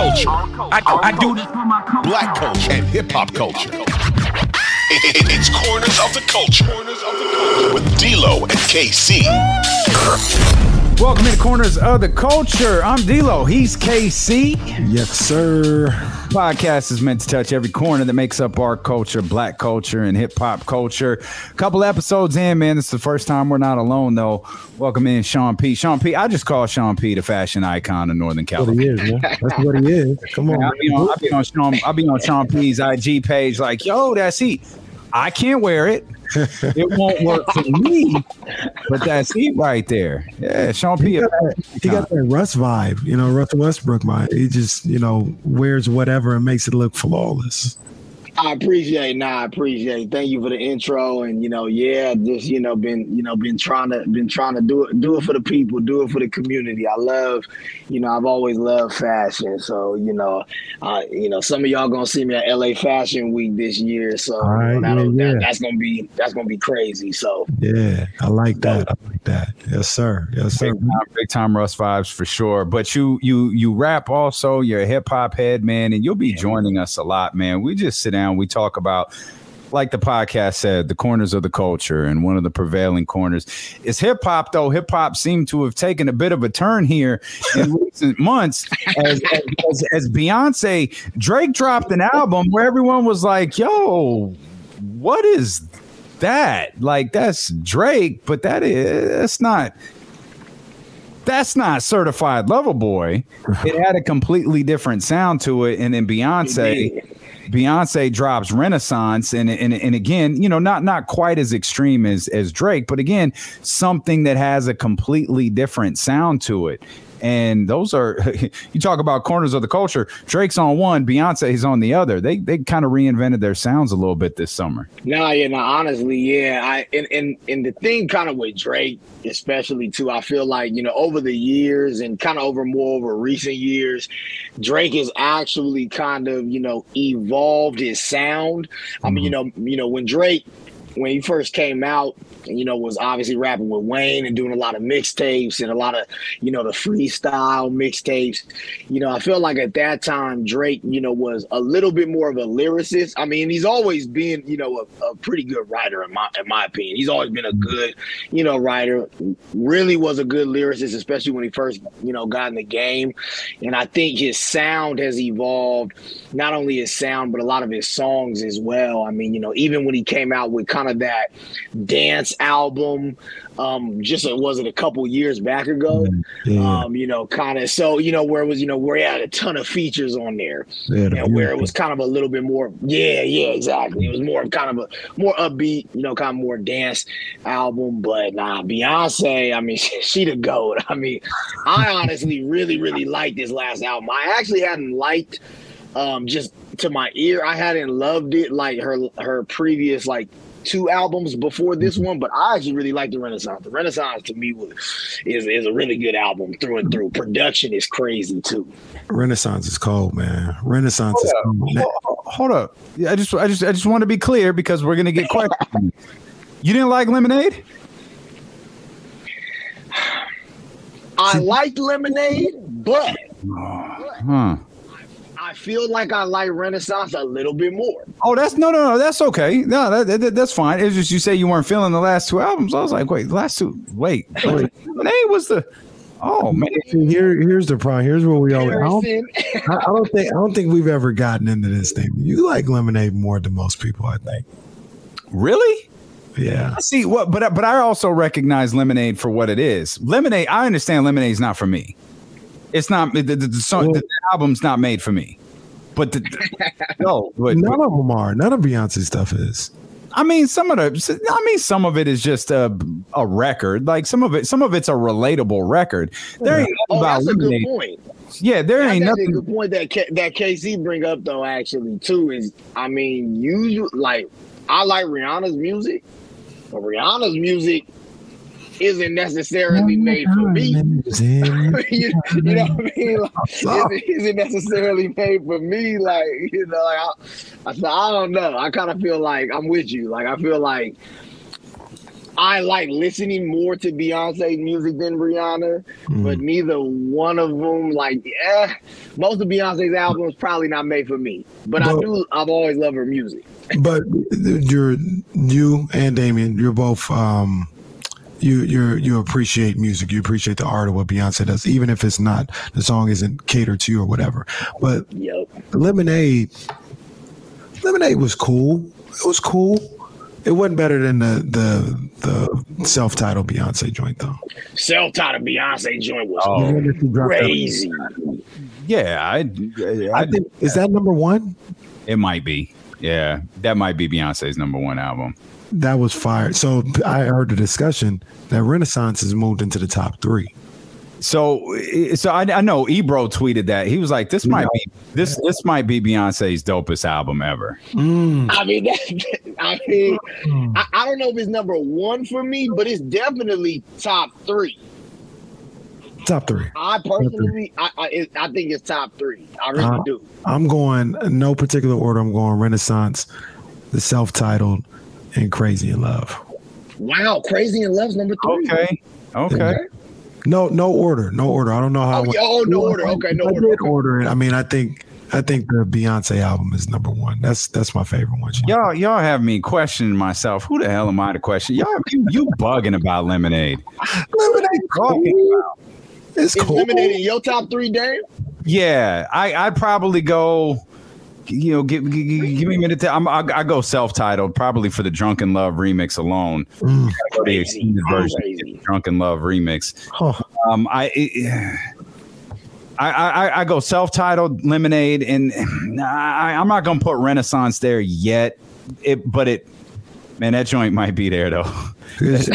culture. I, I do this for my culture. Black culture and hip hop culture. It- it- it's Corners of the Culture. Corners of the Culture with D'Lo and KC. Welcome to Corners of the Culture. I'm D'Lo. He's KC. Yes, sir. Podcast is meant to touch every corner that makes up our culture, black culture and hip hop culture. A couple episodes in, man. This is the first time we're not alone, though. Welcome in, Shaun P. Shaun P. I just call Shaun P. the fashion icon of Northern That's what California. he is, man. That's what he is. Come on. I'll be on, I'll be on Shaun. I'll be on Shaun P's IG page, like, yo, that's he. I can't wear it. It won't work for me, but that's he right there. Yeah, Shaun P. He got, that, he got that Russ vibe, you know, Russell Westbrook vibe. He just, you know, wears whatever and makes it look flawless. I appreciate, nah, I appreciate. Thank you for the intro, and you know, yeah, just you know, been you know, been trying to been trying to do it, do it for the people, do it for the community. I love, you know, I've always loved fashion, so you know, uh, you know, some of y'all gonna see me at LA Fashion Week this year, so All right, that'll- yeah, yeah. that- that's gonna be that's gonna be crazy. So Yeah, I like that. I like that. Yes, sir. Yes, sir. Big time, big time Russ vibes for sure. But you you you rap also. You're a hip hop head, man, and you'll be joining us a lot, man. We just sit down, we talk about. Like the podcast said, the corners of the culture, and one of the prevailing corners is hip hop. Though hip hop seemed to have taken a bit of a turn here in recent months, as, as, as, as Beyonce Drake dropped an album where everyone was like, "Yo, what is that? Like that's Drake, but that is that's not that's not certified lover boy. It had a completely different sound to it. And then Beyonce, Beyonce drops Renaissance, and and and again, you know, not not quite as extreme as as Drake, but again, something that has a completely different sound to it. And those are you talk about corners of the culture. Drake's on one, Beyonce's on the other. They they kind of reinvented their sounds a little bit this summer. No, yeah, no, honestly, yeah. I and and and the thing kind of with Drake, especially too, I feel like, you know, over the years and kind of over more over recent years, Drake has actually kind of, you know, evolved his sound. I mean, you mm-hmm. know, you know, when Drake when he first came out, you know, was obviously rapping with Wayne and doing a lot of mixtapes and a lot of, you know, the freestyle mixtapes. You know, I feel like at that time Drake, you know, was a little bit more of a lyricist. I mean, he's always been, you know, a, a pretty good writer in my in my opinion. He's always been a good, you know, writer. Really was a good lyricist, especially when he first, you know, got in the game. And I think his sound has evolved, not only his sound, but a lot of his songs as well. I mean, you know, even when he came out with kind of that dance album, um, just uh, was it a couple years back ago? Yeah. Um, you know, kind of so, you know, where it was, you know, where he had a ton of features on there yeah the and where it was kind of a little bit more yeah yeah exactly it was more kind of a more upbeat you know kind of more dance album but nah beyonce i mean she the goat i mean i honestly really really liked this last album i actually hadn't liked um just to my ear i hadn't loved it like her her previous like two albums before this mm-hmm. one but i actually really like the renaissance the renaissance to me was is, is a really good album through and through production is crazy too Renaissance is cold, man. Renaissance is cold. Hold, hold up. Yeah, I just I just I just want to be clear because we're gonna get questions. you didn't like lemonade? I liked Lemonade, but Huh. I feel like I like Renaissance a little bit more. Oh, that's no, no, no. That's okay. No, that, that- that's fine. It's just you say you weren't feeling the last two albums. I was like, wait, last two. Wait, wait. Lemonade was the. Oh man, See, here, here's the problem. Here's where we always. I don't, I, I don't think. I don't think we've ever gotten into this thing. You like lemonade more than most people, I think. really? Yeah. See what? But but I also recognize lemonade for what it is. Lemonade. I understand lemonade is not for me. It's not the, the, the, song, Well- the album's not made for me. But the, no, but, None of them are. None of Beyonce stuff is. I mean, some of the, I mean, some of it is just a a record. Like some of it, some of it's a relatable record. There ain't oh, nothing oh, about that's a good point. Yeah, there That's ain't actually a nothing. good point that K- that KC bring up though. Actually, too is I mean, usually like I like Rihanna's music, but Rihanna's music isn't necessarily made for me. you, you know what I mean? Like, isn't, isn't necessarily made for me. Like, you know, like I, I, I don't know. I kind of feel like I'm with you. Like, I feel like I like listening more to Beyonce music than Rihanna, mm. but neither one of them, like, yeah, most of Beyonce's albums probably not made for me. But, but I do, I've always loved her music. but you're you and Damien, you're both um, you you you appreciate music. You appreciate the art of what Beyonce does, even if it's not the song isn't catered to you or whatever. But yep. Lemonade, Lemonade was cool. It was cool. It wasn't better than the the the self titled Beyonce joint though. Self titled Beyonce joint was oh, crazy. Yeah, I, I, I think is that number one. It might be. Yeah, that might be Beyonce's number one album. That was fire. So I heard the discussion that Renaissance has moved into the top three. So, so I, I know Ebro tweeted that he was like, "This might be this this might be Beyonce's dopest album ever." Mm. I mean, that, I mean, mm. I, I, don't know if it's number one for me, but it's definitely top three. Top three. I personally, I, I, I think it's top three. I really uh, do. I'm going no particular order. I'm going Renaissance, the self-titled, and Crazy in Love. Wow, Crazy in Love's number three. Okay. Okay. No, no order, no order. I don't know how. Oh, oh no order. Okay, no I order. Did order it. I mean, I think I think the Beyonce album is number one. That's that's my favorite one. Y'all, y'all have me questioning myself. Who the hell am I to question? Y'all, you, you bugging about Lemonade? Lemonade, cool. It's cool. Lemonade in your top three, Dave? Yeah, I I'd probably go you know, give, give, give me a minute. To, I'm, I, I go self-titled, probably for the Drunk in Love remix alone. Mm. The extended version, Drunk in Love remix. Huh. Um, I, I, I, I go self-titled Lemonade, and I, I'm not gonna put Renaissance there yet. It, but it, man, that joint might be there though. is,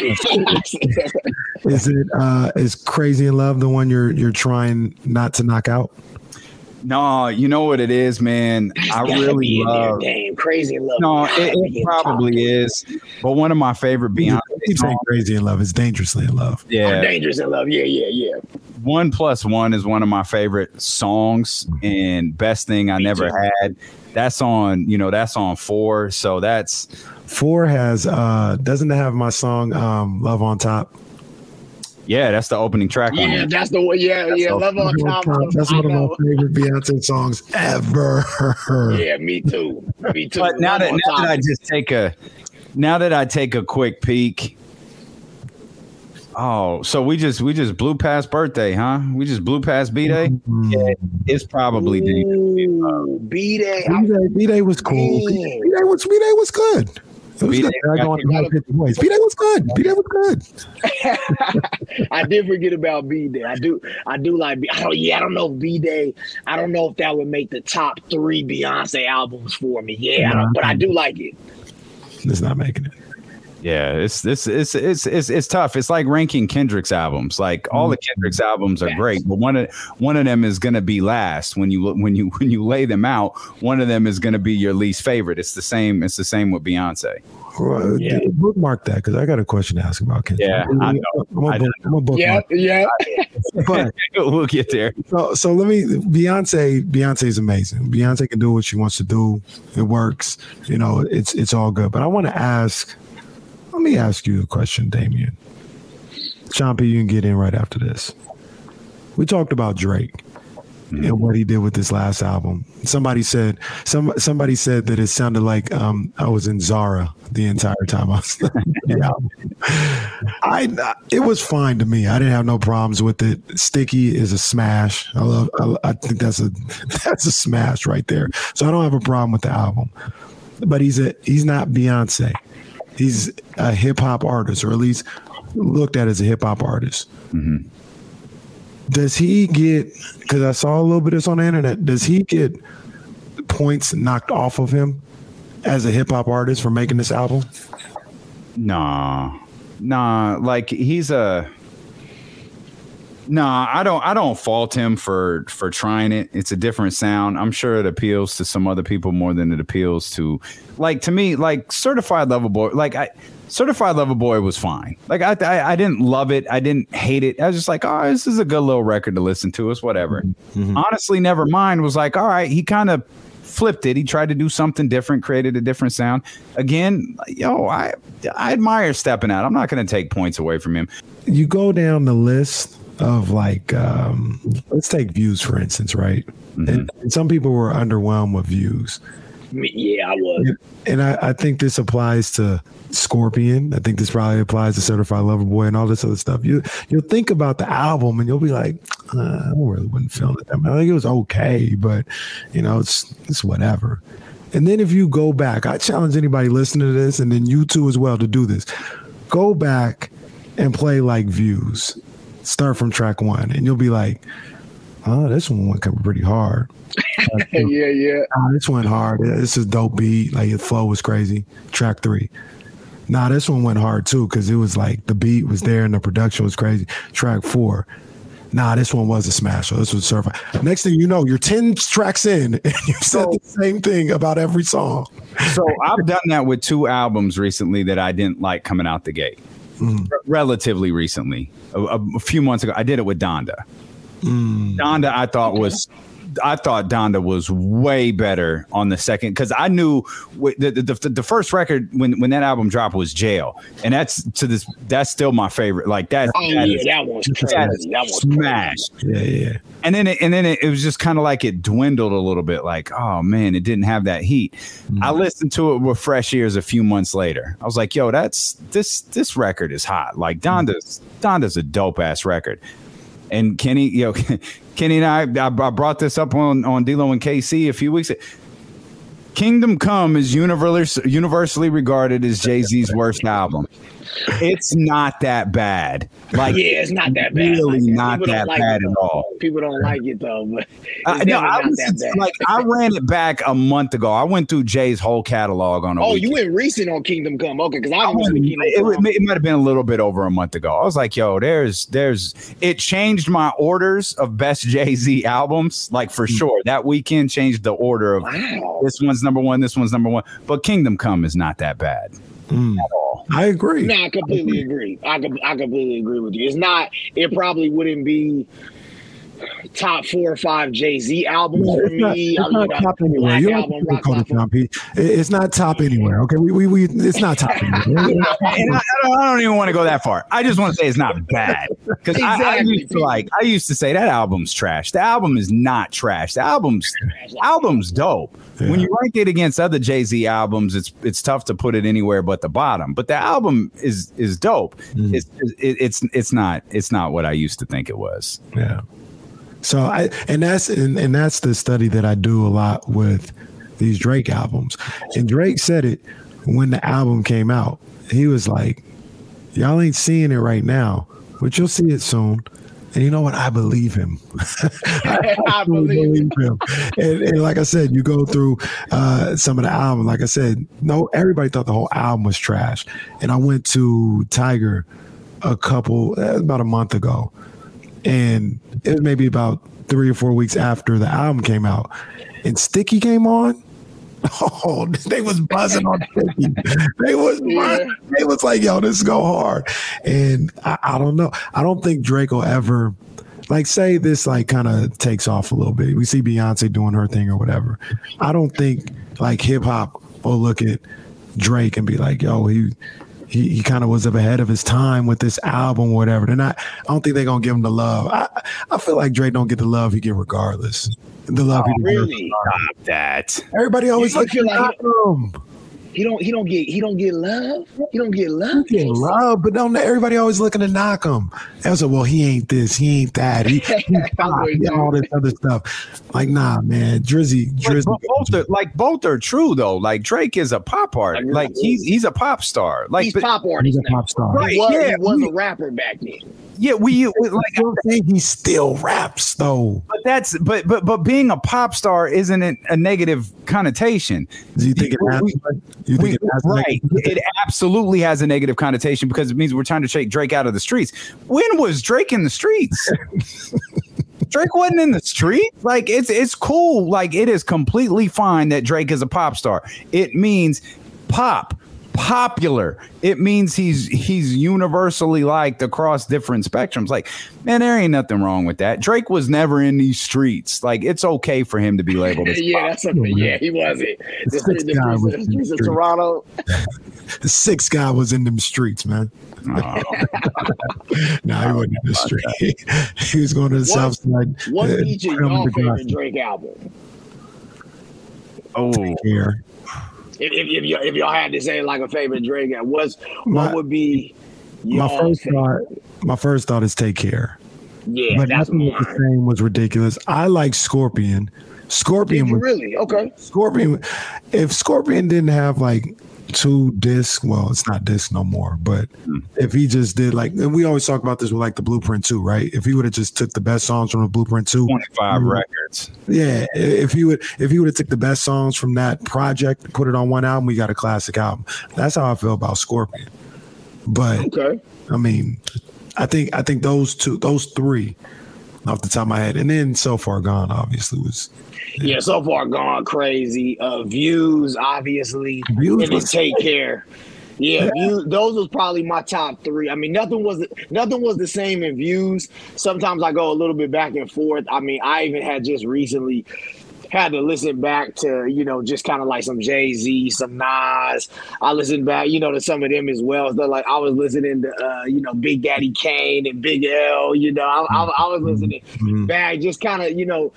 is it uh, is Crazy in Love the one you're you're trying not to knock out? No, you know what it is, man. I really love game. Crazy in Love. No, it, it probably is. But one of my favorite Beyonce songs, Crazy in Love is Dangerously in Love. Yeah. Oh, Dangerous in Love. Yeah, yeah, yeah. One plus one is one of my favorite songs and best thing I Me never too. had. That's on, you know, that's on four. So that's four has uh doesn't have my song um Love on Top? Yeah, that's the opening track. Yeah, that's the one. Yeah, that's yeah. Love on top. That's one of my favorite Beyonce songs ever. Yeah, me too. Me too. But now that now that I just take a now that I take a quick peek. Oh, so we just we just blew past birthday, huh? We just blew past B Day. Mm-hmm. Yeah, it's probably B Day. B Day was cool. B Day was B Day was good. B-Day was good. B Day was good. I did forget about B Day. I do. I do like. B- oh yeah. I don't know B Day. I don't know if that would make the top three Beyonce albums for me. Yeah, I but I do like it. It's not making it. Yeah, it's this it's, it's it's it's tough. It's like ranking Kendrick's albums. Like all the mm-hmm. Kendrick's albums are great, but one of one of them is going to be last when you when you when you lay them out. One of them is going to be your least favorite. It's the same. It's the same with Beyonce. Well, yeah. Bookmark that because I got a question to ask about Kendrick. Yeah, I know. I'm a, book, I'm a bookmark. Yeah, yeah. but we'll get there. So, so let me. Beyonce, Beyonce is amazing. Beyonce can do what she wants to do. It works. You know, it's it's all good. But I want to ask let me ask you a question, Damien. Shaun P, you can get in right after this. We talked about Drake mm-hmm. and what he did with this last album. Somebody said some somebody said that it sounded like um, I was in Zara the entire time I was yeah. I it was fine to me. I didn't have no problems with it. Sticky is a smash. I love I, I think that's a that's a smash right there. So I don't have a problem with the album. But he's a he's not Beyonce he's a hip hop artist, or at least looked at as a hip hop artist. Mm-hmm. Does he get? Because I saw a little bit of this on the internet. Does he get points knocked off of him as a hip hop artist for making this album? Nah, nah. Like he's a no, I don't. I don't fault him for for trying it. It's a different sound. I'm sure it appeals to some other people more than it appeals to, like to me. Like certified lover boy. Like I, certified lover boy was fine. Like I, I, I didn't love it. I didn't hate it. I was just like, oh, this is a good little record to listen to. It's whatever. Mm-hmm. Honestly, never mind. Was like, all right. He kind of flipped it. He tried to do something different, created a different sound. Again, yo, I I admire stepping out. I'm not going to take points away from him. You go down the list of like, um, let's take views for instance, right? Mm-hmm. And, and some people were underwhelmed with views. Yeah, I was. And I, I, think this applies to Scorpion. I think this probably applies to Certified Lover Boy and all this other stuff. You you'll think about the album and you'll be like, uh, I really wouldn't feel it. I, mean, I think it was okay, but you know, it's it's whatever. And then if you go back, I challenge anybody listening to this, and then you too as well to do this. Go back and play like views. Start from track one, and you'll be like, oh, this one went pretty hard. yeah, yeah. Uh, this went hard. This is dope beat. Like the flow was crazy. Track three. Nah, this one went hard too because it was like the beat was there and the production was crazy. Track four. Nah, this one was a smash. So this was certified. Next thing you know, you're 10 tracks in and you said the same thing about every song. So I've done that with two albums recently that I didn't like coming out the gate. Mm. relatively recently, a, a, few months ago, I did it with Donda. Mm. Donda, I thought was I thought Donda was way better on the second because I knew the, the, the, the first record when when that album dropped was Jail, and that's to this that's still my favorite. Like that, oh, that yeah, is, that was crazy. That was smash. Yeah, yeah. And then it, and then it, it, was just kind of like it dwindled a little bit. Like oh man, it didn't have that heat. Mm-hmm. I listened to it with fresh ears a few months later. I was like, yo, that's this this record is hot. Like Donda's Donda's a dope ass record. And Kenny, you know, Kenny and I, I brought this up on on D'Lo and KC a few weeks. ago. Kingdom Come is universally regarded as Jay Z's worst album. It's not that bad. Like yeah, it's not that bad. Really not that like bad at all. People don't like it though. But uh, no, I was like I ran it back a month ago. I went through Jay's whole catalog on. oh, weekend. you went recent on Kingdom Come? Okay, because I was Kingdom it, It, it might have been a little bit over a month ago. I was like, yo, there's there's it changed my orders of best Jay Z albums. Like for mm-hmm. sure, that weekend changed the order of wow. this one's number one, this one's number one. But Kingdom Come is not that bad. Mm. At all. I agree. No, I completely agree. I, I completely agree with you. It's not. It probably wouldn't be top four or five Jay Z albums yeah, for me. Not, it's not top anywhere. You album, rock John P. It's not top anywhere. Okay, we we, we it's not top anywhere. and I, I, don't, I, don't, even want to go that far. I just want to say it's not bad because exactly. I, I, used to like. I used to say that album's trash. The album is not trash. The album's album's dope. Yeah. When you rank it against other Jay Z albums, it's it's tough to put it anywhere but the bottom. But the album is is dope. Mm. It's it, it's it's not it's not what I used to think it was. Yeah. So I and that's and, and that's the study that I do a lot with these Drake albums. And Drake said it when the album came out. He was like, Y'all ain't seeing it right now, but you'll see it soon. And you know what? I believe him. I, I believe, believe him. And, and, like I said, you go through uh, some of the album. Like I said, no, everybody thought the whole album was trash. And I went to Tiger a couple, about a month ago, and it was maybe about three or four weeks after the album came out, and Sticky came on. Oh, they was buzzing on Sticky. they was yeah. they was like, yo, this go hard. And I, I don't know. I don't think Drake will ever like say this like kind of takes off a little bit. We see Beyonce doing her thing or whatever. I don't think like hip hop will look at Drake and be like, yo, he he, he kind of was up ahead of his time with this album or whatever. They're not. I don't think they're gonna give him the love. I I feel like Drake don't get the love he get regardless. The love oh, he really stop that. Everybody always like like him. He don't. He don't get. He don't get love. He don't get love. He get love, but don't everybody always looking to knock him? And so, well, he ain't this. He ain't that. He, pop, he all this other stuff. Like, nah, man. Drizzy, Drizzy. Like, both are, like both are true though. Like Drake is a pop artist. Like he's he's a pop star. Like he's but, pop artist. He's a pop star. Right. He was, yeah, he was a rapper back then. Yeah, we, we like I don't think he still raps though. But that's but but but being a pop star isn't a negative connotation. Do you think it has? We, you think we, it has right? It absolutely has a negative connotation because it means we're trying to shake Drake out of the streets. When was Drake in the streets? Drake wasn't in the street. Like it's it's cool. Like it is completely fine that Drake is a pop star. It means pop popular. It means he's he's universally liked across different spectrums. Like, man, there ain't nothing wrong with that. Drake was never in these streets. Like, it's okay for him to be labeled. As yeah, that's a, yeah, he wasn't. The, the, the, guy was the streets of Toronto. the sixth guy was in them streets, man. Oh. no, he wasn't in the street. he was going to the what, south side. What's uh, each your favorite Drake album? Oh, here. If, if, if, y- if y'all had to say like a favorite Drake, what's my, what would be my first thought? My first thought is Take Care. Yeah, but that's nothing the same was ridiculous. I like Scorpion. Scorpion was really okay. Scorpion. If Scorpion didn't have like two discs. Well, it's not disc no more, but mm. if he just did like, and we always talk about this with like the Blueprint two, right? If he would have just took the best songs from the Blueprint two, twenty five records. Yeah, if he would, if he would have took the best songs from that project, put it on one album, we got a classic album. That's how I feel about Scorpion. But okay, I mean, I think I think those two, those three, off the top of my head, and then so far gone obviously was yeah, so far gone crazy. Uh, views, obviously, views and then take care. Yeah, views, those was probably my top three. I mean, nothing was nothing was the same in views. Sometimes I go a little bit back and forth. I mean, I even had just recently had to listen back to you know just kind of like some Jay Z, some Nas. I listened back, you know, to some of them as well. So like I was listening to uh, you know Big Daddy Kane and Big L. You know, I, I, I was listening mm-hmm. back, just kind of you know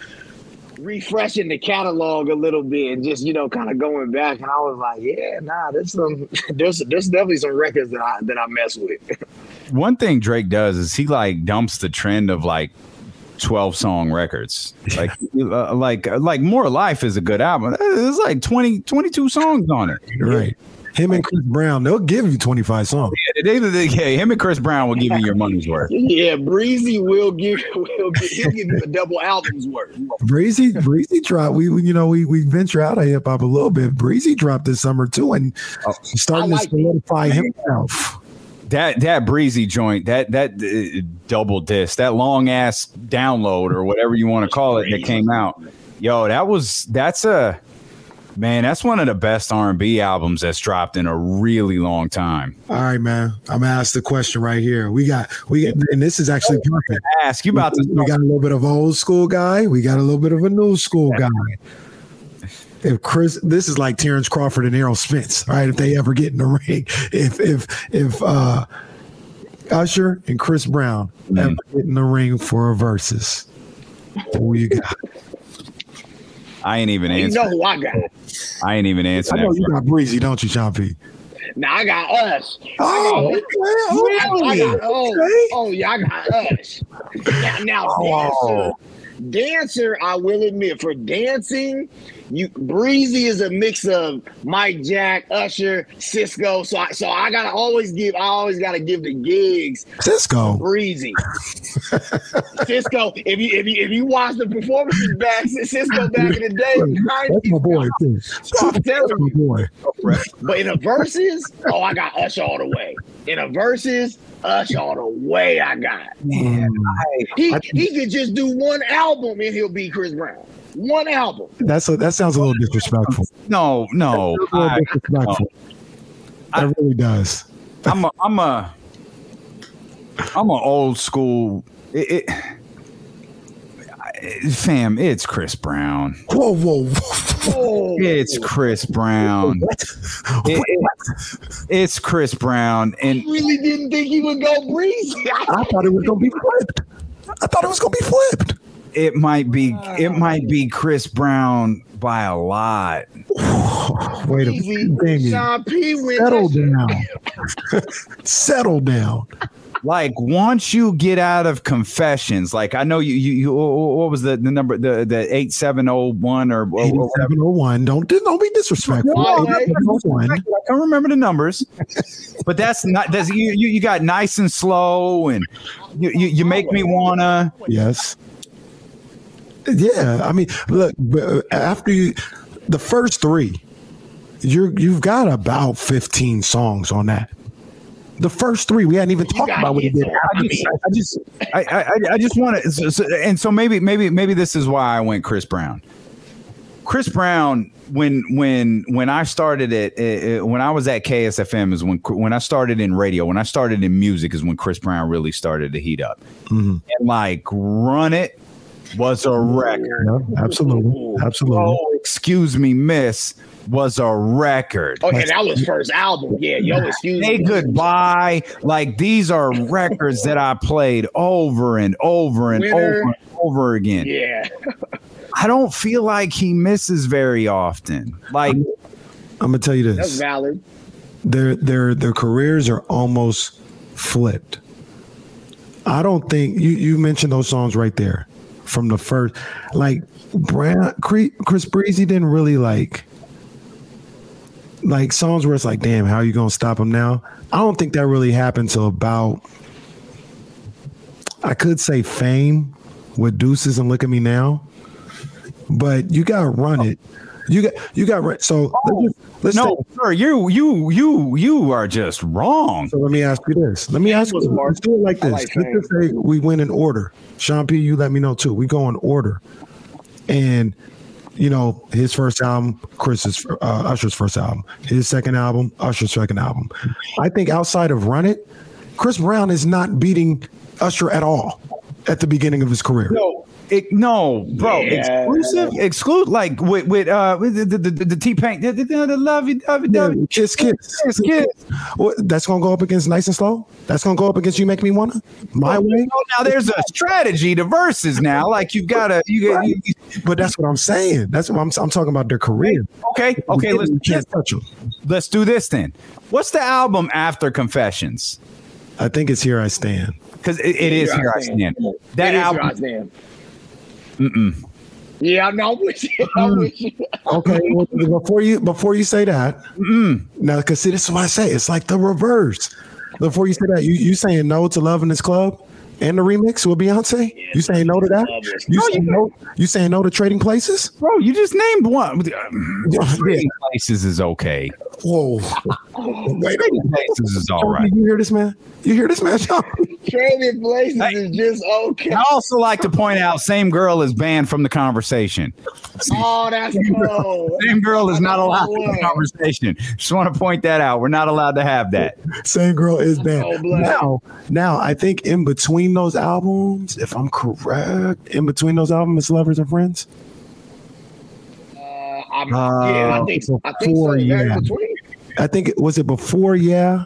refreshing the catalog a little bit and just you know kind of going back and I was like yeah nah there's some there's there's definitely some records that I that I mess with. One thing Drake does is he like dumps the trend of like 12 song records. Like uh, like like More Life is a good album. There's like 20 22 songs on it. Right. Him and Chris Brown, they'll give you 25 songs. Yeah, they, they, yeah, him and Chris Brown will give you your money's worth. Yeah, Breezy will give will give, he'll give you a double album's worth. Breezy, Breezy dropped. We, you know, we we venture out of hip hop a little bit. Breezy dropped this summer too, and oh, starting like to solidify it. himself. That that breezy joint, that that uh, double disc, that long ass download or whatever you want to call it that came out. Yo, that was that's a Man, that's one of the best R and B albums that's dropped in a really long time. All right, man. I'm gonna ask the question right here. We got we got, and this is actually perfect. Ask you about this. We got a little bit of old school guy. We got a little bit of a new school guy. If Chris, this is like Terrence Crawford and Errol Spence, right? If they ever get in the ring, if if if uh Usher and Chris Brown mm. ever get in the ring for a versus, who you got? I ain't even answering. You know who I got. I ain't even answering. I know you got breezy, don't you, Shaun P? Now I got us. Oh, okay. I, I got, oh, okay. oh, yeah, I got us. Now, now oh. dancer, dancer, I will admit, for dancing, you Breezy is a mix of Mike Jack, Usher, Sisqó. So I so I gotta always give I always gotta give the gigs Sisqó Breezy. Sisqó, if you if you if you watch the performances back, Sisqó back in the day, that's my boy too. So I'm telling you, boy. But in a verses, oh I got Usher all the way. In a verses, Usher all the way I got. Mm. Man, he he could just do one album and he'll be Chris Brown one album. That's a, that sounds a little disrespectful. No, no, I, disrespectful. I, that really does. I'm a, I'm a, I'm an old school. It, it, fam, it's Chris Brown. Whoa, whoa, whoa. It's Chris Brown. It, it's Chris Brown. And I really didn't think he would go breezy. I thought it was gonna be flipped. I thought it was gonna be flipped it might be it might be Chris Brown by a lot. Wait a minute. Settle down. Settle down. Like once you get out of confessions, like I know you, you, you what was the, the number the the eight seven oh one or eight seven oh one? Don't don't be disrespectful. No, oh I, I can't remember the numbers, but that's not that's you, you you got nice and slow and you you, you make me wanna yes yeah, I mean, look, uh, after you, the first three, you're you've got about fifteen songs on that. The first three we hadn't even talked about what he did. I just, I just, I, I, I just want to, so, so, and so maybe, maybe, maybe this is why I went Chris Brown. Chris Brown when when when I started it, it, when I was at KSFM is when when I started in radio when I started in music is when Chris Brown really started to heat up Mm-hmm. and like run it was a record. Yeah, absolutely, absolutely. Oh, excuse me, Miss was a record. Oh, okay, that was first album. Yeah, yo, excuse Say me. goodbye. Like these are records that I played over and over and Winner. over and over again. Yeah. I don't feel like he misses very often. Like I'm gonna tell you That's this: valid. their their their careers are almost flipped. I don't think you you mentioned those songs right there from the first. Like Brown, Chris Breezy didn't really like like songs where it's like, damn, how you gonna stop him now? I don't think that really happened till about. I could say fame with Deuces and Look at Me Now, but you got to run it. You got you got run- so let's, just- let's no, sir, you you you you are just wrong. So let me ask you this. Let me ask you. Let's do it like this. like Let's just say we win in order. Shaun P, you let me know too. We go in order, and you know his first album, Chris's uh, Usher's first album, his second album, Usher's second album. I think outside of Run It, Chris Brown is not beating Usher at all at the beginning of his career. No, it, no, bro. Yeah. Exclusive, exclude like with with uh with the the, the, the T Pain, the, the, the lovey dovey Yeah, dovey. kiss, kiss. Kiss, kiss. What, that's gonna go up against Nice and Slow. That's gonna go up against You Make Me Wanna. My way. Oh, now there's a strategy to verses now. Like you've got to you, got- you, you But that's what I'm saying. That's what I'm. I'm talking about their career. okay okay. Let's can't touch them. let's do this then. What's the album after Confessions? I think it's Here I Stand. Because it, it is here I stand. That It is album. Stand. Yeah, no. I'm with you. I'm Mm. with you. Okay, well, before you before you say that, now because see, this is what I say. It's like the reverse. Before you say that, you you saying no to Love in This Club and the remix with Beyonce? you saying no to that? You No, saying you- no? You saying no to Trading Places? Bro, you just named one. Yeah. Trading Places is okay. Whoa! Wait, Trading Places is all right. You hear this, man? You hear this, man? Shaun? Trading places Hey. is just okay. I also like to point out, same girl is banned from the conversation. Oh, that's cool. Same girl is not allowed in the conversation. Just want to point that out. We're not allowed to have that. Same girl is Oh, bad. black. Now, now I think in between those albums, if I'm correct, in between those albums, it's Lovers and Friends. Uh, I'm, yeah, I think I think so. before, Yeah. yeah. Between. I think was it before, yeah,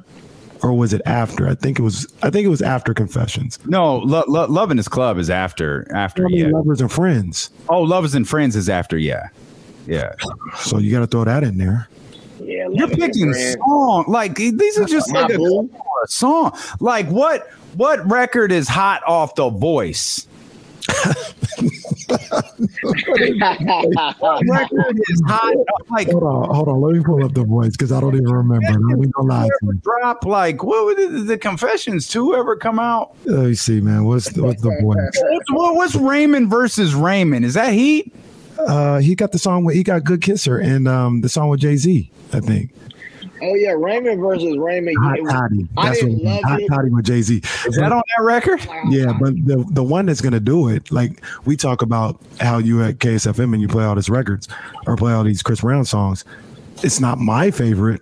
or was it after? I think it was. I think it was after Confessions. No, lo- lo- Love in This Club is after. After, I mean, yeah. Lovers and Friends. Oh, Lovers and Friends is after, yeah. Yeah. So you got to throw that in there. Yeah, You're picking Friend. song. Like, these are just My like a, a song. Like, what what record is hot off the voice? Record is hot. Like, Hold on, hold on. Let me pull up the voice because I don't even remember. Let me go lie to you. drop like what the, the confessions two ever come out Let me see, man. What's the, what's the voice? what's, what, what's raymond versus raymond is that heat Uh, he got the song with he got Good Kisser and um the song with Jay Z. I think. Oh yeah, Raymond versus Raymond. Hot It was- Toddy. I That's didn't what love Hot it. Toddy with Jay Z. is that on that record Yeah, but the the one that's gonna do it, like we talk about how you at KSFM and you play all these records or play all these Chris Brown songs. It's not my favorite,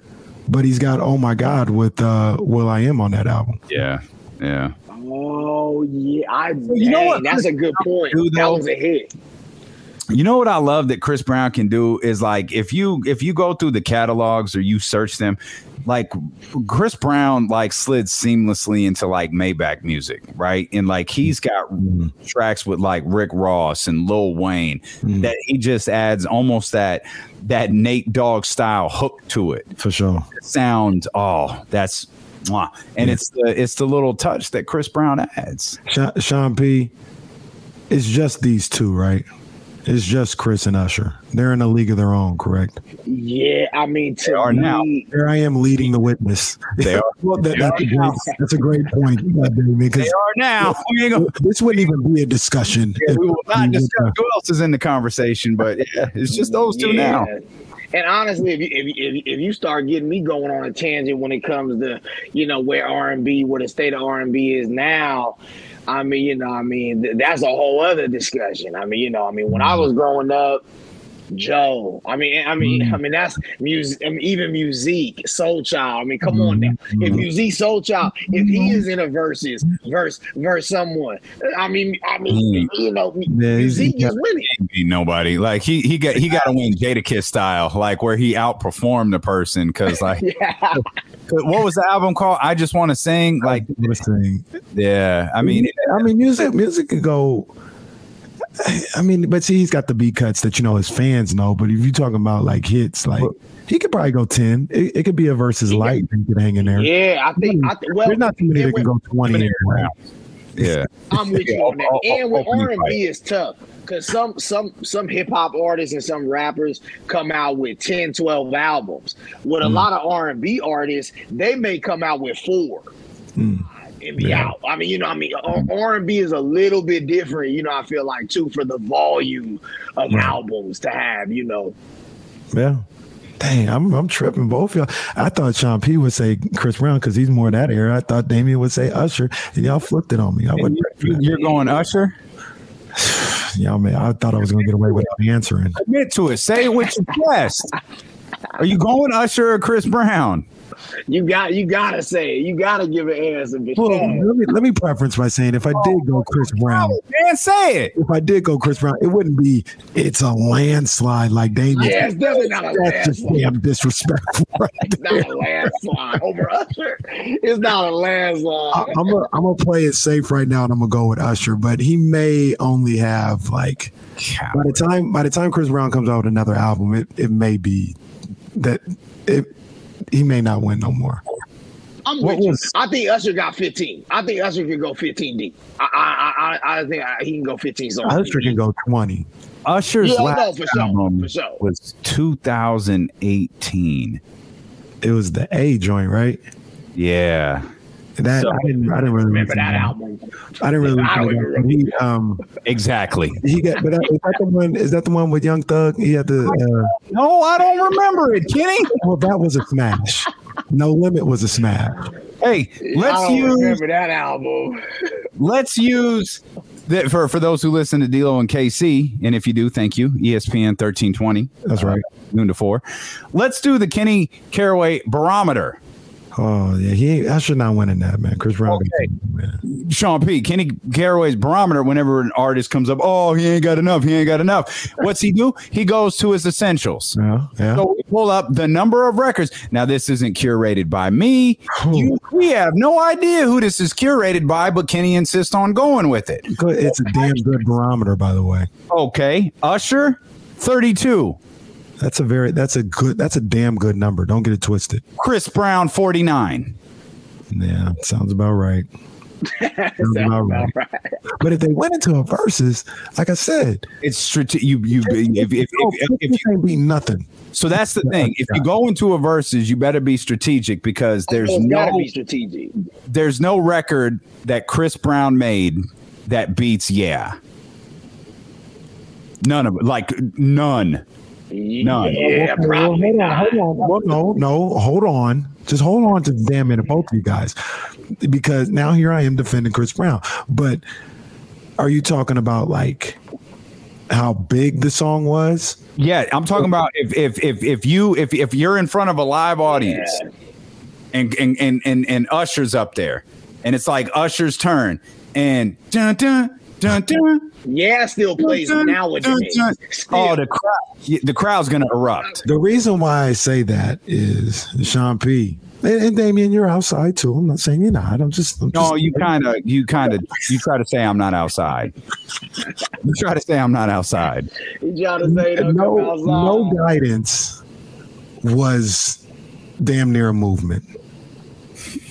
but he's got Oh My God with uh Will I Am on that album. yeah yeah Oh yeah, I. you know what That's a good point. do, that was a hit. You know what i love that chris brown can do is like if you if you go through the catalogs or you search them like chris brown like slid seamlessly into like maybach music right and like he's got tracks with like rick ross and lil wayne Mhm. that he just adds almost that that nate dogg style hook to it For sure. sound oh that's mwah. and it's the it's the little touch that chris brown adds Shaun, Shaun P. It's just these two, right? It's just Chris and Usher. They're in a league of their own, correct? Yeah, I mean, to They are me, now. Here I am leading the witness. they are Well, that, that's, a great, that's a great point, uh, Damien, they are now we this wouldn't even be a discussion. yeah, we will not discuss who else is in the conversation but yeah it's just those two now Yeah. And honestly, if you, if, if you start getting me going on a tangent when it comes to you know where R and B, where the state of R and B is now, I mean, you know, I mean, th- that's a whole other discussion. I mean, you know, I mean, when I was growing up, Joe. I mean, I mean, mm. I mean that's music. I mean, even Musiq, Soul Child. I mean, come mm. on now. If Musiq, Soul Child, if he is in a verses, verse, verse someone. I mean, I mean, mm. you know, yeah, Musiq is winning. Be nobody like he he got he got to win Jadakiss style, like where he outperformed the person because like. yeah. What was the album called? I just want to sing. Like, sing. yeah. I mean, I mean, music, music could go I mean, but see, he's got the B cuts that you know his fans know. But if you're talking about like hits, like he could probably go ten. It, it could be a versus light he could hang in there. Yeah, I think. I th- well, there's not too many that can go twenty. rounds. Yeah, I'm with you on that. And with R and B is tough because some some some hip hop artists and some rappers come out with 10, 12 albums. With a mm. lot of R and B artists, they may come out with four. Mm and be yeah. out. I mean, you know, I mean, mm-hmm. uh, R and B is a little bit different. You know, I feel like too for the volume of right. albums to have. You know. Yeah. Dang, I'm I'm tripping both y'all. I thought Shaun P would say Chris Brown because he's more that era. I thought Damien would say Usher, and y'all flipped it on me. I wasn't. You're going Usher. y'all, man, I thought I was going to get away without answering. Admit to it. Say it with your chest. Are you going Usher or Chris Brown? You got you gotta say it. You gotta give an answer. Well, let me let me preference by saying if I did go oh, Chris Brown, man, say it. If I did go Chris Brown, it wouldn't be it's a landslide like Damien. Yeah, it's definitely not a That's landslide. just damn disrespectful. Right it's not a landslide over Usher. It's not a landslide. I, I'm gonna I'm gonna play it safe right now, and I'm gonna go with Usher, but he may only have like Coward. by the time by the time Chris Brown comes out with another album, it it may be that it he may not win no more. I'm with you. I think Usher got 15. I think Usher can go 15 deep. I I I, I think he can go 15 songs. Usher can go 20. Usher's yeah, last no, sure, album sure. was 2018. It was the A joint, right? Yeah. That so, I didn't. I didn't really remember that album. I didn't really. I remember. He, um, exactly. He got. But is that the one? Is that the one with Young Thug? He had the. Uh, no, I don't remember it, Kenny. Well, that was a smash. No Limit was a smash. Hey, let's use. Remember that album? let's use that for for those who listen to D'Lo and KC, and if you do, thank you. ESPN thirteen twenty. That's right. Uh, noon to four. Let's do the Kenny Caraway barometer. Oh yeah, he I should not winning that man. Chris Brown. Okay. Shaun P. Kenny Caraway's barometer. Whenever an artist comes up, oh he ain't got enough. He ain't got enough. What's he do? He goes to his essentials. Yeah, yeah. So we pull up the number of records. Now this isn't curated by me. You, we have no idea who this is curated by, but Kenny insists on going with it. It's a damn good barometer, by the way. Okay, Usher, thirty-two. That's a very that's a good that's a damn good number. Don't get it twisted. Chris Brown 49. Yeah, sounds about right. sounds about, right. right. But if they went into a versus, like I said, it's strategic. You you if, if, if, if, if you ain't beat nothing. So that's the thing. If you go into a versus, you better be strategic because there's no be strategic. There's no record that Chris Brown made that beats yeah. None of it. Like none. None. Yeah, probably hold on, hold on. Well, no, no, hold on. Just hold on to the damn minute, both of you guys, because now here I am defending Chris Brown. But are you talking about like how big the song was? Yeah, I'm talking about if if if if you if if you're in front of a live audience yeah. and, and and and and Usher's up there, and it's like Usher's turn, and dun dun dun dun yeah, still plays dun, nowadays. Dun, oh, the crowd, the crowd's gonna erupt. The reason why I say that is Shaun P. And, and Damien, you're outside too. I'm not saying you're not. I'm just. I'm no, you kind of, you kind of, you try to say I'm not outside. you try to say I'm not outside. You try to say no, no guidance was damn near a movement.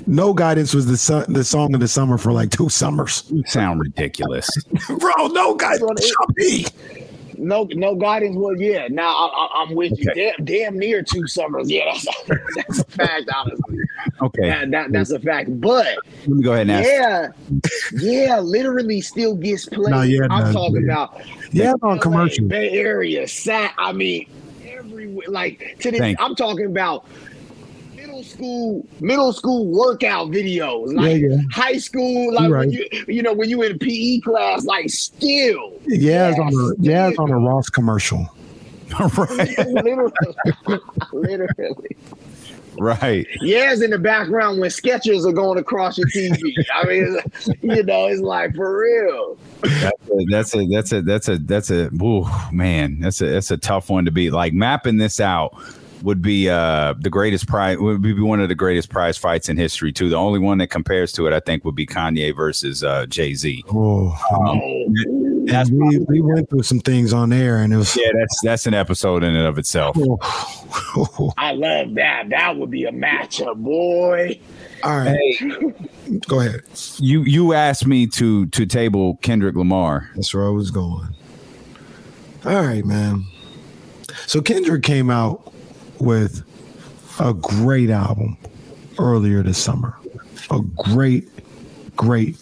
No Guidance was the su- the song of the summer for like two summers. You sound ridiculous, bro. No Guidance. No, no guidance. Well, yeah. Now I, am with okay. you. Damn, damn near two summers. Yeah, that's a, that's a fact. Honestly. Okay. That, that, that's a fact. But let me go ahead and ask. yeah, yeah, literally still gets played. No, yeah, I'm no, talking yeah. about. Yeah, on commercial. Bay Area, sat. I mean, everywhere. Like to this, I'm talking about middle school middle school workout videos, like yeah, yeah. high school, like right. when you you know when you in PE class, like still. Yeah, yes. on a yeah, it's on a Ross commercial. right. literally, literally. Right. Yes, in the background when sketches are going across your TV. I mean, you know, it's like for real. That's a that's a that's a that's a ooh, man. That's a that's a tough one to beat. Like mapping this out would be uh the greatest prize would be one of the greatest prize fights in history too. The only one that compares to it, I think, would be Kanye versus uh, Jay Z. Oh, That's we, we went through some things on there, and it was. yeah, that's that's an episode in and of itself. Oh. I love that. That would be a matchup, boy. All right, Hey, go ahead. you you asked me to to table Kendrick Lamar. That's where I was going. All right, man. So Kendrick came out with a great album earlier this summer. A great, great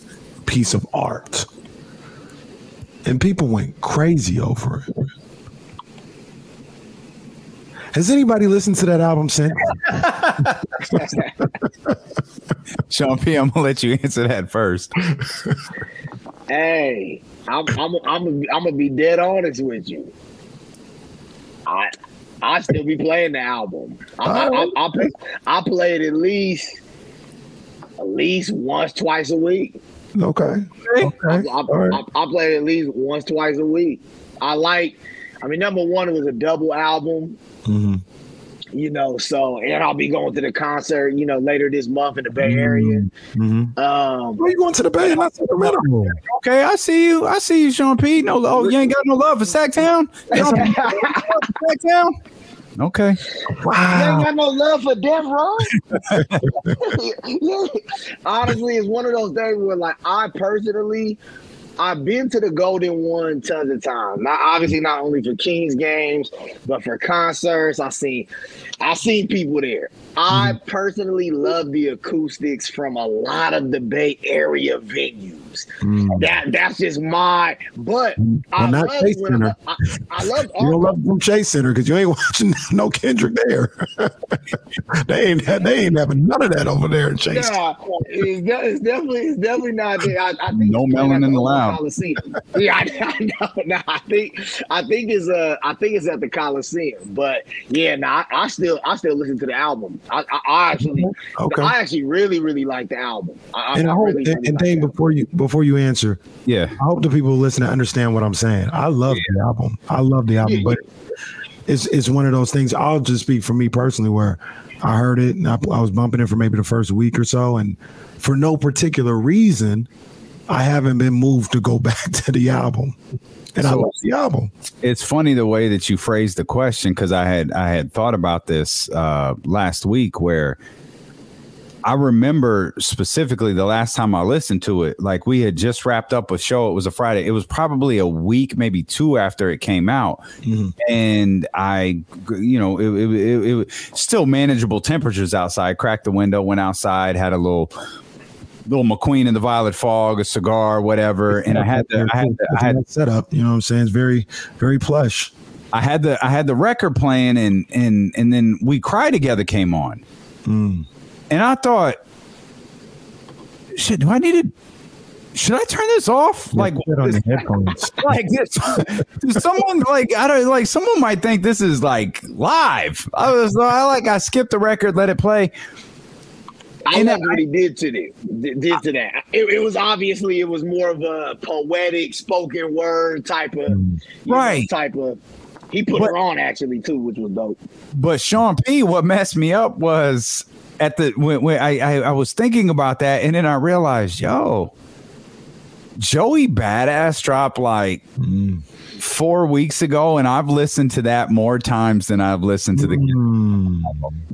piece of art. And people went crazy over it. Has anybody listened to that album since? Shaun P, I'm gonna let you answer that first. Hey, I'm I'm I'm I'm gonna be dead honest with you. I I still be playing the album. I I, I, I, play, I play it at least at least once twice a week. Okay. I, Okay. I, All right. I, I play it at least once twice a week. I like. I mean, number one, it was a double album. Mhm. You know, so and I'll be going to the concert. You know, later this month in the Bay Area. Mhm. Um, Where you going to the Bay? Not Sacramento. Okay, I see you. I see you, Shaun P. No, oh, you ain't got no love for Sacktown. You don't have no love for Sacktown. Okay. You ain't got no love for Death Row. Honestly, it's one of those days where, like, I personally, I've been to the Golden One tons of times. Not obviously not only for Kings games, but for concerts. I seen, I seen people there. I mm-hmm. personally love the acoustics from a lot of the Bay Area venues. Mm. That that's just my. But I Well, not love Chase when Center. I, I love You don't love from Chase Center because you ain't watching no Kendrick there. they ain't they ain't having none of that over there in Chase. Yeah, it's, de- it's definitely it's definitely not there. I, I think No it's playing melanin the Oakland allowed. Coliseum. Yeah, I, I know. No, I think I think it's uh I think it's at the Coliseum. But yeah, no, I, I still I still listen to the album. I, I, I actually Okay. I actually really really like the album. I, I- And I I hope, really, and, really and like Dane, before you before you answer, Yeah. I hope the people who listen to understand what I'm saying. I love the album. I love the album, Yeah. but it's it's one of those things. I'll just speak for me personally, where I heard it and I, I was bumping it for maybe the first week or so, and for no particular reason, I haven't been moved to go back to the album. And I love the album. It's funny the way that you phrased the question because I had I had thought about this uh, last week where I remember specifically the last time I listened to it. Like we had just wrapped up a show. It was a Friday. It was probably a week, maybe two after it came out, Mhm. and I, you know, it, it, it, it was still manageable temperatures outside. Cracked the window, went outside, had a little. Little McQueen in the Violet Fog, a cigar, whatever, and I had the, I had the, I had set up. You know what I'm saying? It's very very plush. I had the I had the record playing and and and then we cry together came on. Mm. And I thought shit, do I need to should I turn this off? Like Put it on the headphones. like this, someone like I don't like someone might think this is like live. I was I like I skipped the record, let it play. I And love what he did to it. Did, did to that. It, it was obviously it was more of a poetic spoken word type of you know, Right. type of. He put But- her on actually too, which was dope. But Shaun P, what messed me up was at the when, when I, I I was thinking about that, and then I realized, yo, Joey Badass dropped like Mm. Four weeks ago, and I've listened to that more times than I've listened to the. Mm.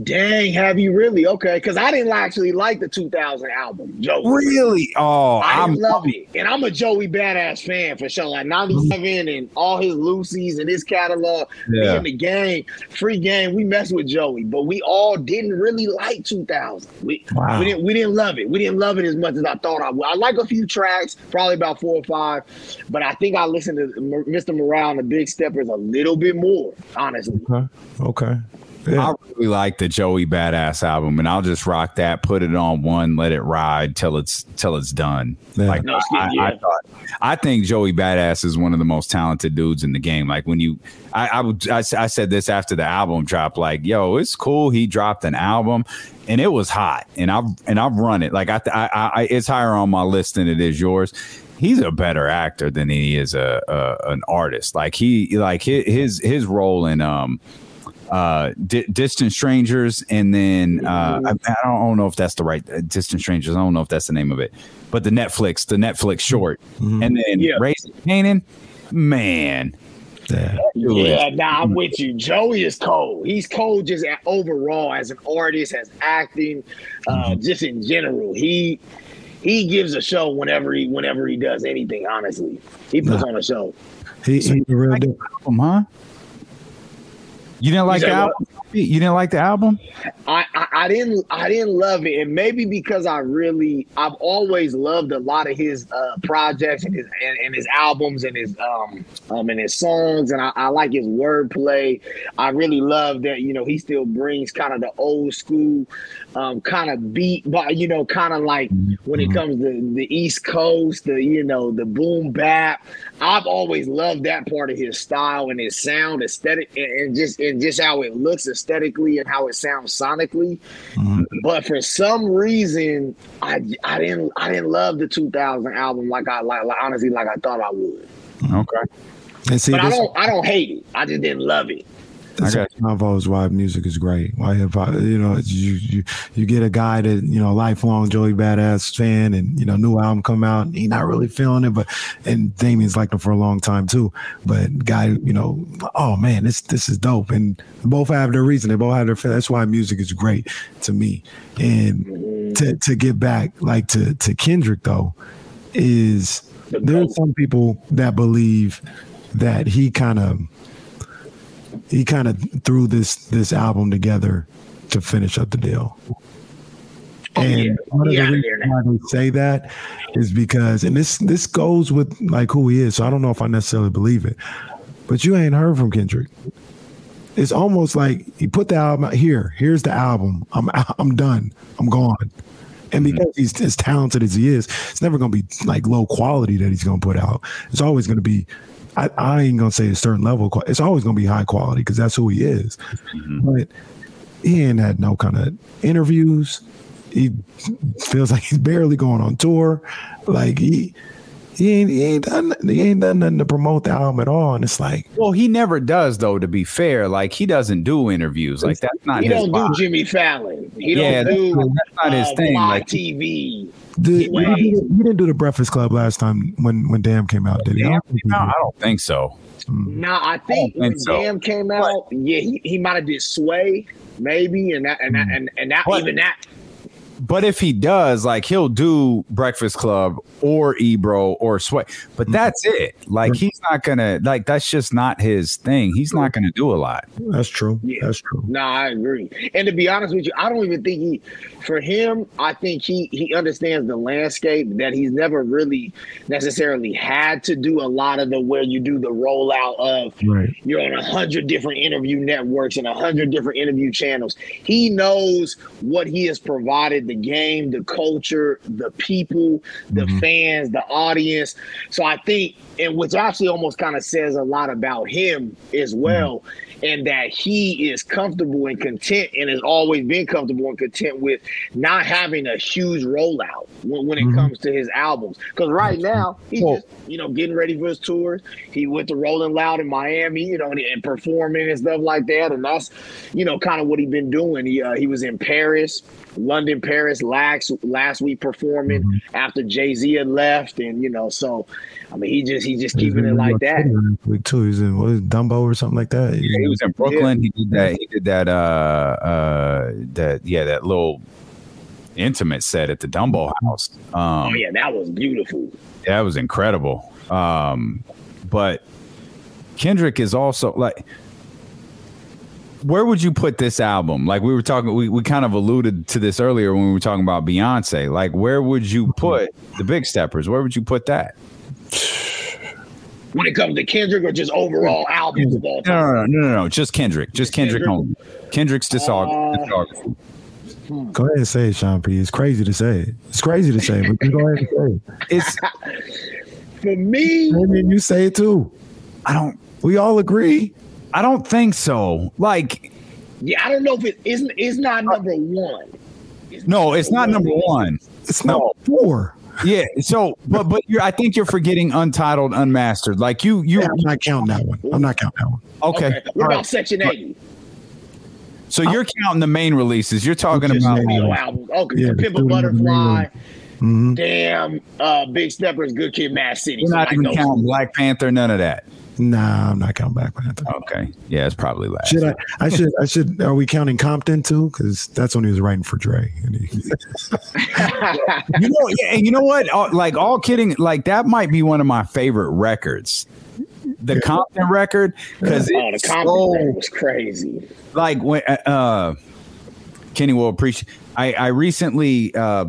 Dang, have you really? Okay, because I didn't actually like the 2000 album, Joey. Really? Oh, I I'm love it, and I'm a Joey Badass fan for sure. Like '97 and all his Lucy's and his catalog. Me Yeah. in the game, free game. We mess with Joey, but we all didn't really like 2000. We Wow. we didn't we didn't love it. We didn't love it as much as I thought I would. I like a few tracks, probably about four or five, but I think I listened to Mr. Morale and the Big Steppers a little bit more, honestly. Okay. Okay. Yeah. I really like the Joey Badass album, and I'll just rock that, put it on one, let it ride till it's till it's done. Yeah. Like no, I, yeah. I, thought, I think Joey Badass is one of the most talented dudes in the game. Like when you, I, I would, I, I said this after the album drop. Like, yo, it's cool. He dropped an album, and it was hot, and I've and I've run it. Like I, I, I it's higher on my list than it is yours he's a better actor than he is a, a, an artist. Like he like his his role in um uh, D- Distant Strangers, and then uh, I, I, don't know if that's the right uh, Distant Strangers. I don't know if that's the name of it, but the Netflix, the Netflix short, mm-hmm. and then yeah. Raising Kanan, man. Yeah, yeah nah, I'm with you. Joey is cold. He's cold just overall as an artist, as acting, uh, mm-hmm. just in general. He he gives a show whenever he whenever he does anything. Honestly, he puts nah. on a show. He, he's a real deal, huh? You didn't like the album? You didn't like the album? I, I, I didn't I didn't love it, and maybe because I really I've always loved a lot of his uh, projects and his and, and, his albums and his um um and his songs, and I, I like his wordplay. I really love that you know he still brings kind of the old school um, kind of beat, but you know, kind of like when it mm-hmm. comes to the East Coast, the you know, the boom bap. I've always loved that part of his style and his sound, aesthetic, and, and just and just how it looks aesthetically and how it sounds sonically. Mm-hmm. But for some reason, I I didn't I didn't love the 2000 album like I like, like honestly like I thought I would. Okay. See, but I don't I don't hate it. I just didn't love it. That's always why music is great. Why hip hop, you know, you you you get a guy that you know, lifelong Joey Badass fan, and you know, new album come out, and he not really feeling it, but and Damien's liked him for a long time too. But guy, you know, oh man, this this is dope, and both have their reason. They both have their. That's why music is great to me. And to to get back like to to Kendrick though, is there's some people that believe that he kind of he kind of threw this this album together to finish up the deal. Oh, and yeah. one of the reasons why they say that is because, and this this goes with like who he is. So I don't know if I necessarily believe it, but you ain't heard from Kendrick. It's almost like he put the album out here. Here's the album. I'm I'm done. I'm gone. And mm-hmm. because he's as talented as he is, it's never going to be like low quality that he's going to put out. It's always going to be I, I ain't gonna say a certain level. It's always gonna be high quality because that's who he is. Mm-hmm. But he ain't had no kind of interviews. He feels like he's barely going on tour. Like he he ain't he ain't done he ain't done nothing to promote the album at all. And it's like, well, he never does though. To be fair, like he doesn't do interviews. Like that's not. He don't vibe. do Jimmy Fallon. He yeah, don't do that's not his uh, thing. Like TV. Did, he, didn't, he, didn't do the Breakfast Club last time when when Damn came out, did he? Damn came out? I don't think so. Mm. No, I think I when so. Damn came out, but, yeah, he, he might have did Sway, maybe, and that and that, and, and that but, even that but if he does, like he'll do Breakfast Club or Ebro or Sway, but mm-hmm. that's it. Like he's not gonna like that's just not his thing. He's not gonna do a lot. That's true. Yeah. That's true. No, I agree. And to be honest with you, I don't even think he for him, I think he he understands the landscape that he's never really necessarily had to do a lot of the where you do the rollout of right. you're on a hundred different interview networks and a hundred different interview channels. He knows what he has provided the game, the culture, the people, the mm-hmm. fans, the audience. So I think, and which actually almost kind of says a lot about him as well. Mm-hmm and that he is comfortable and content and has always been comfortable and content with not having a huge rollout when, when it mm-hmm. comes to his albums. Because right now he's just you know getting ready for his tours. He went to Rolling Loud in Miami, you know, and, and performing and stuff like that, and that's you know kind of what he's been doing. He uh, he was in Paris. London, Paris last last week performing mm-hmm. after Jay Z had left, and you know, so I mean, he just he just he's keeping it like that. Week two, he's in what is Dumbo or something like that. Yeah, he was in Brooklyn. Yeah. He did that. He did that. Uh, uh, that yeah, that little intimate set at the Dumbo House. Um, oh yeah, that was beautiful. That was incredible. Um, but Kendrick is also like where would you put this album? Like we were talking, we, we kind of alluded to this earlier when we were talking about Beyonce. Like, where would you put the Big Steppers? Where would you put that? when it comes to Kendrick or just overall albums of all time? No, no, no, no, no, just Kendrick, just Kendrick, Kendrick? only. Kendrick's discog- Uh. Go ahead and say it, Shaun P. It's crazy to say it. It's crazy to say, it, but go ahead and say it. It's For me, Maybe you say it too. I don't We all agree. I don't think so. Like yeah, I don't know if it isn't. It's not number one. no, it's not number one. It's No. not four. Yeah. So, but but you're. I think you're forgetting Untitled, Unmastered. Like you, you. Yeah, I'm not counting that one. I'm not counting that one. Okay. Okay. What all about right. Section 80? So you're counting the main releases. You're talking about. name Studio. Okay. Yeah, Yeah, the Pimp a studio Butterfly. Mhm. Damn. Uh, Big Steppers, Good Kid, Mad City. You're So not like even counting Black Panther. None of that. Nah, I'm not counting Black Panther. Okay. Yeah, it's probably last. Should I? I should. I should. Are we counting Compton too? Because that's when he was writing for Dre. And he, you know, yeah, and you know what? All- Like all kidding, like that might be one of my favorite records. The Compton record, because Oh, the Compton so record was crazy. like when uh Kenny will appreciate. I I recently uh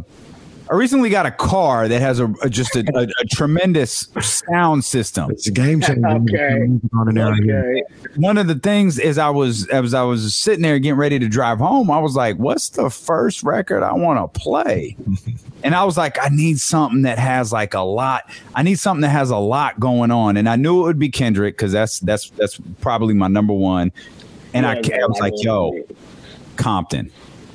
I recently got a car that has a, a- just a, a, a tremendous sound system. it's a game changer. Okay. On an area. Okay. One of the things is I was as I was sitting there getting ready to drive home, I was like, "What's the first record I want to play?" and I was like, "I need something that has like a lot. I need something that has a lot going on." And I knew it would be Kendrick because that's that's that's probably my number one. And I, I was like, "Yo, Compton."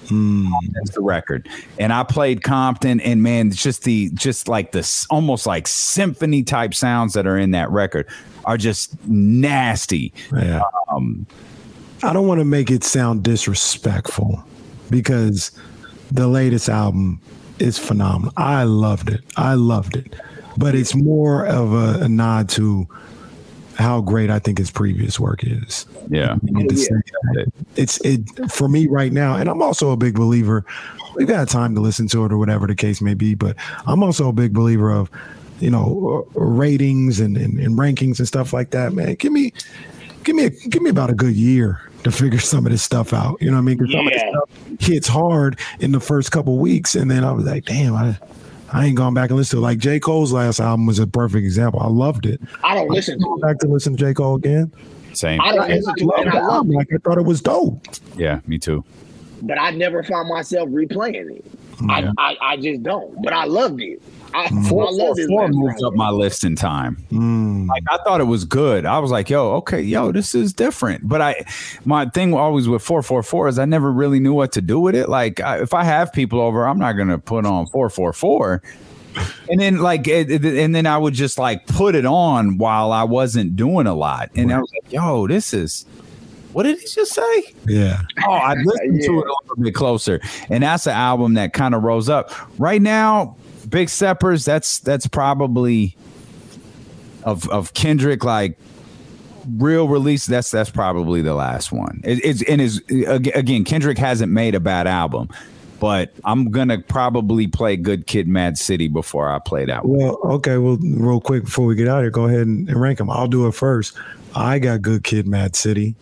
That's the record. And I played Compton, and man, it's just the just like the almost like symphony type sounds that are in that record are just nasty. Yeah. Um, I don't want to make it sound disrespectful because the latest album is phenomenal. I loved it. I loved it. But it's more of a, a nod to how great I think his previous work is. yeah. And to say that It's it for me right now, and I'm also a big believer. We've got time to listen to it or whatever the case may be, but I'm also a big believer of, you know, uh, ratings and, and, and rankings and stuff like that. Man, give me, give me, a, give me about a good year to figure some of this stuff out. You know what I mean? 'Cause some of this stuff hits hard in the first couple weeks, and then I was like, damn, I. I ain't gone back and listened to it. Like J. Cole's last album was a perfect example. I loved it. I don't listen to back to listen to J. Cole again. Same. I don't listen to it, and I love it. Like I thought it was dope. Yeah, me too. But I never found myself replaying it. Yeah. I, I, I just don't. But I loved it. I, Four, I love this. four moved up my list in time. Mm. Like I thought it was good. I was like, yo, okay, yo, this is different. But I, my thing always with four four four is I never really knew what to do with it. Like I, if I have people over, I'm not gonna put on four four four. And then like, it, it- and then I would just like put it on while I wasn't doing a lot, and I was like, yo, this is. What did he just say? Yeah. Oh, I listened to it a little bit closer, and that's an album that kind of rose up. Right now, Big Steppers. That's that's probably of of Kendrick like real release. That's that's probably the last one. It, it's and is again Kendrick hasn't made a bad album, but I'm gonna probably play Good Kid, Mad City before I play that one. Well, okay. Well, real quick before we get out here, go ahead and, and rank them. I'll do it first. I got Good Kid, Mad City.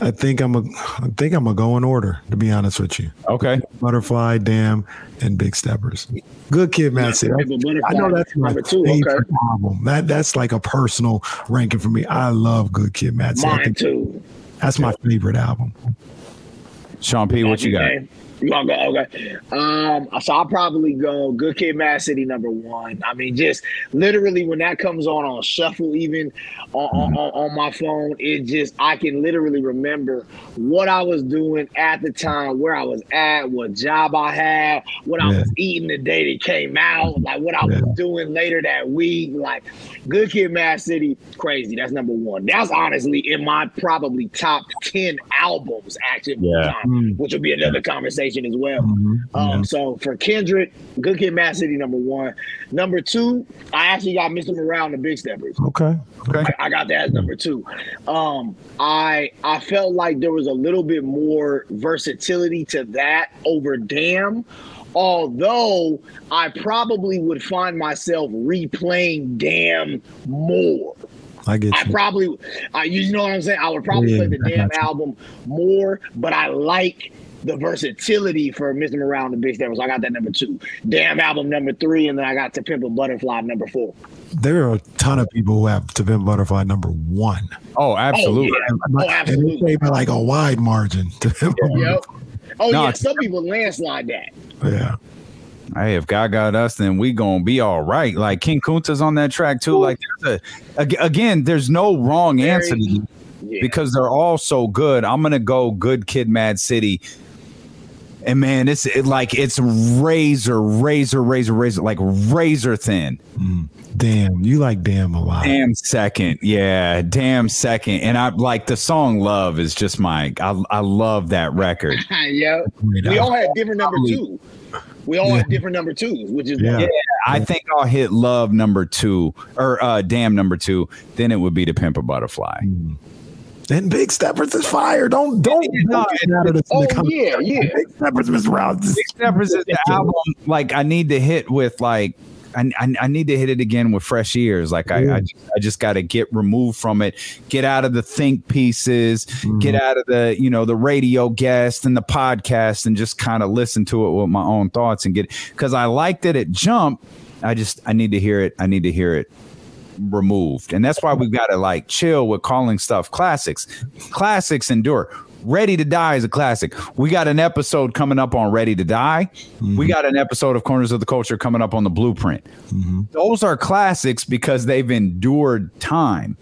I think I'm a. I think I'm gonna go in order. To be honest with you, Okay, Butterfly, Damn, and Big Steppers. Good Kid, Mad City. Pimp I know that's my number two, favorite okay. album. That that's like a personal ranking for me. I love Good Kid, Mad City. I Mine too. that's my favorite album. Shaun P, what you got? Okay. You gonna go? Okay. Um, so I'll probably go Good Kid, Mad City number one. I mean, just literally when that comes on on shuffle, even on, on, on, on my phone, it just I can literally remember what I was doing at the time, where I was at, what job I had, what I Yeah. was eating the day that came out, like what I Yeah. was doing later that week. Like Good Kid, Mad City, crazy. That's number one. That's honestly in my probably top ten albums actually. Yeah. time Mm. which will be another conversation as well. Mhm. Um, so for Kendrick, Good Kid, Mad City, number one. Number two, I actually got Mr. Morale and the Big Steppers. Okay. Okay, I, I got that as number two. Um, I I felt like there was a little bit more versatility to that over Damn. Although I probably would find myself replaying Damn more. I get I you. probably, I, you know what I'm saying. I would probably Yeah, play the I damn album more, but I like the versatility for Mr. Morale and the Big Steppers. So I got that number two. Damn album number three, and then I got To Pimp a Butterfly number four. There are a ton of people who have To Pimp a Butterfly number one. Oh, absolutely. Oh, And they oh, absolutely. by like a wide margin. To Pimp Yep. Oh No, yeah, some people landslide that. Yeah. Hey, if God got us, then we gonna be all right. Like King Kunta's on that track too. Like there's a, again, there's no wrong Very- answer to Yeah. because they're all so good. I'm gonna go Good Kid, Mad City. And man, it's it, like it's razor, razor, razor, razor, like razor thin. Damn. You like damn a lot. Damn second, yeah, damn second. And I like the song "Love" is just my. I I love that record. yeah. We all album. had different number two. We all had different number twos, which is Yeah. Yeah, I think I'll hit "Love" number two or uh, "Damn" number two. Then it would be the Pimp a Butterfly." And Big Steppers is fire. Don't don't don't get out of this Oh, yeah, yeah. Big Steppers, Mr. Rouse. Big Steppers is the album like I need to hit with like I, I, I need to hit it again with fresh ears. Like I, I just, I just got to get removed from it, get out of the think pieces, get mm-hmm. out of the you know the radio guest and the podcast, and just kind of listen to it with my own thoughts and get because I liked it at jump. I just I need to hear it. I need to hear it removed, and that's why we've got to like chill with calling stuff classics. Classics endure. Ready to Die is a classic. We got an episode coming up on Ready to Die. We got an episode of Corners of the Culture coming up on the Blueprint. Those are classics because they've endured time.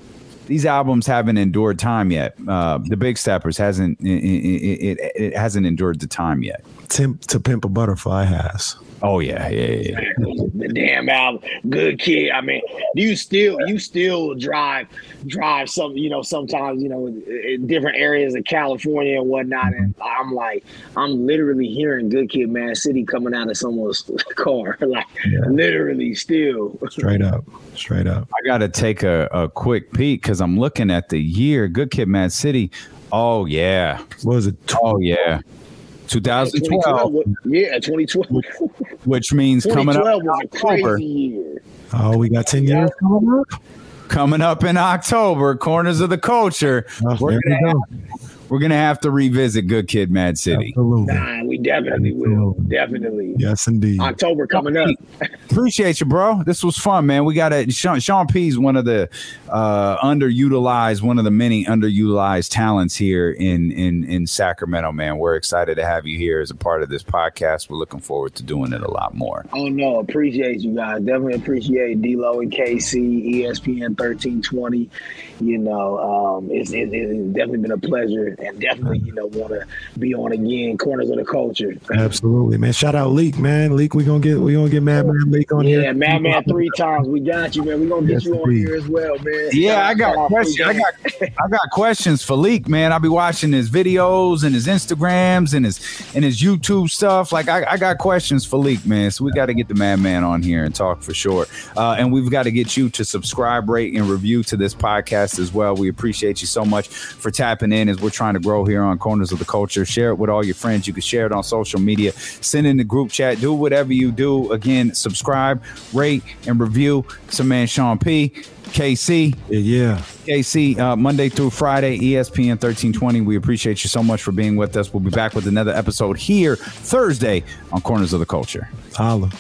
These albums haven't endured time yet. Uh, the Big Steppers hasn't it, it, it, it hasn't endured the time yet. Tim, to Pimp a Butterfly has. Oh yeah, yeah, yeah. yeah. the damn album. Good kid. I mean, you still you still drive drive some you know sometimes you know in, in different areas of California and whatnot, and I'm like I'm literally hearing Good Kid, Mad City coming out of someone's car, like literally still. Straight up. Straight up. I got to take a, a quick peek because I'm looking at the year. Good Kid, Mad City. Oh yeah, What was it? oh yeah. 2012, 2012, yeah, 2012. which means coming up in was October. Oh, we got 10 years coming up? Coming up in October, Corners of the Culture. Oh, We're there gonna, go. have, we're gonna have to revisit Good Kid, Mad City. Absolutely. Nah, we definitely will. Definitely. Yes, indeed. October coming up. Appreciate you, bro. This was fun, man. We got a Shaun, Shaun is one of the uh, underutilized, one of the many underutilized talents here in in in Sacramento, man. We're excited to have you here as a part of this podcast. We're looking forward to doing it a lot more. Oh no, appreciate you guys. Definitely appreciate D-Lo and KC, ESPN thirteen twenty. You know, um, it's, it, it's definitely been a pleasure, and definitely you know want to be on again. Corners of the culture. Absolutely, man. Shout out Leak, man. Leak, we gonna get we gonna get Madman Leak on Yeah, here. Yeah, Madman three times. We got you, man. We gonna get Yes, you on indeed. here as well, man. Yeah, I got questions. I got I got questions for Leak, man. I'll be watching his videos and his Instagrams and his and his YouTube stuff. Like I, I got questions for Leak, man. So we got to get the madman on here and talk for sure. Uh, and we've got to get you to subscribe, rate, and review to this podcast as well. We appreciate you so much for tapping in as we're trying to grow here on Corners of the Culture. Share it with all your friends. You can share it on social media. Send in the group chat. Do whatever you do. Again, subscribe, rate, and review. Some man Shaun P. KC, Yeah. KC, uh, Monday through Friday, ESPN 1320. We appreciate you so much for being with us. We'll be back with another episode here Thursday on Corners of the Culture. Holla.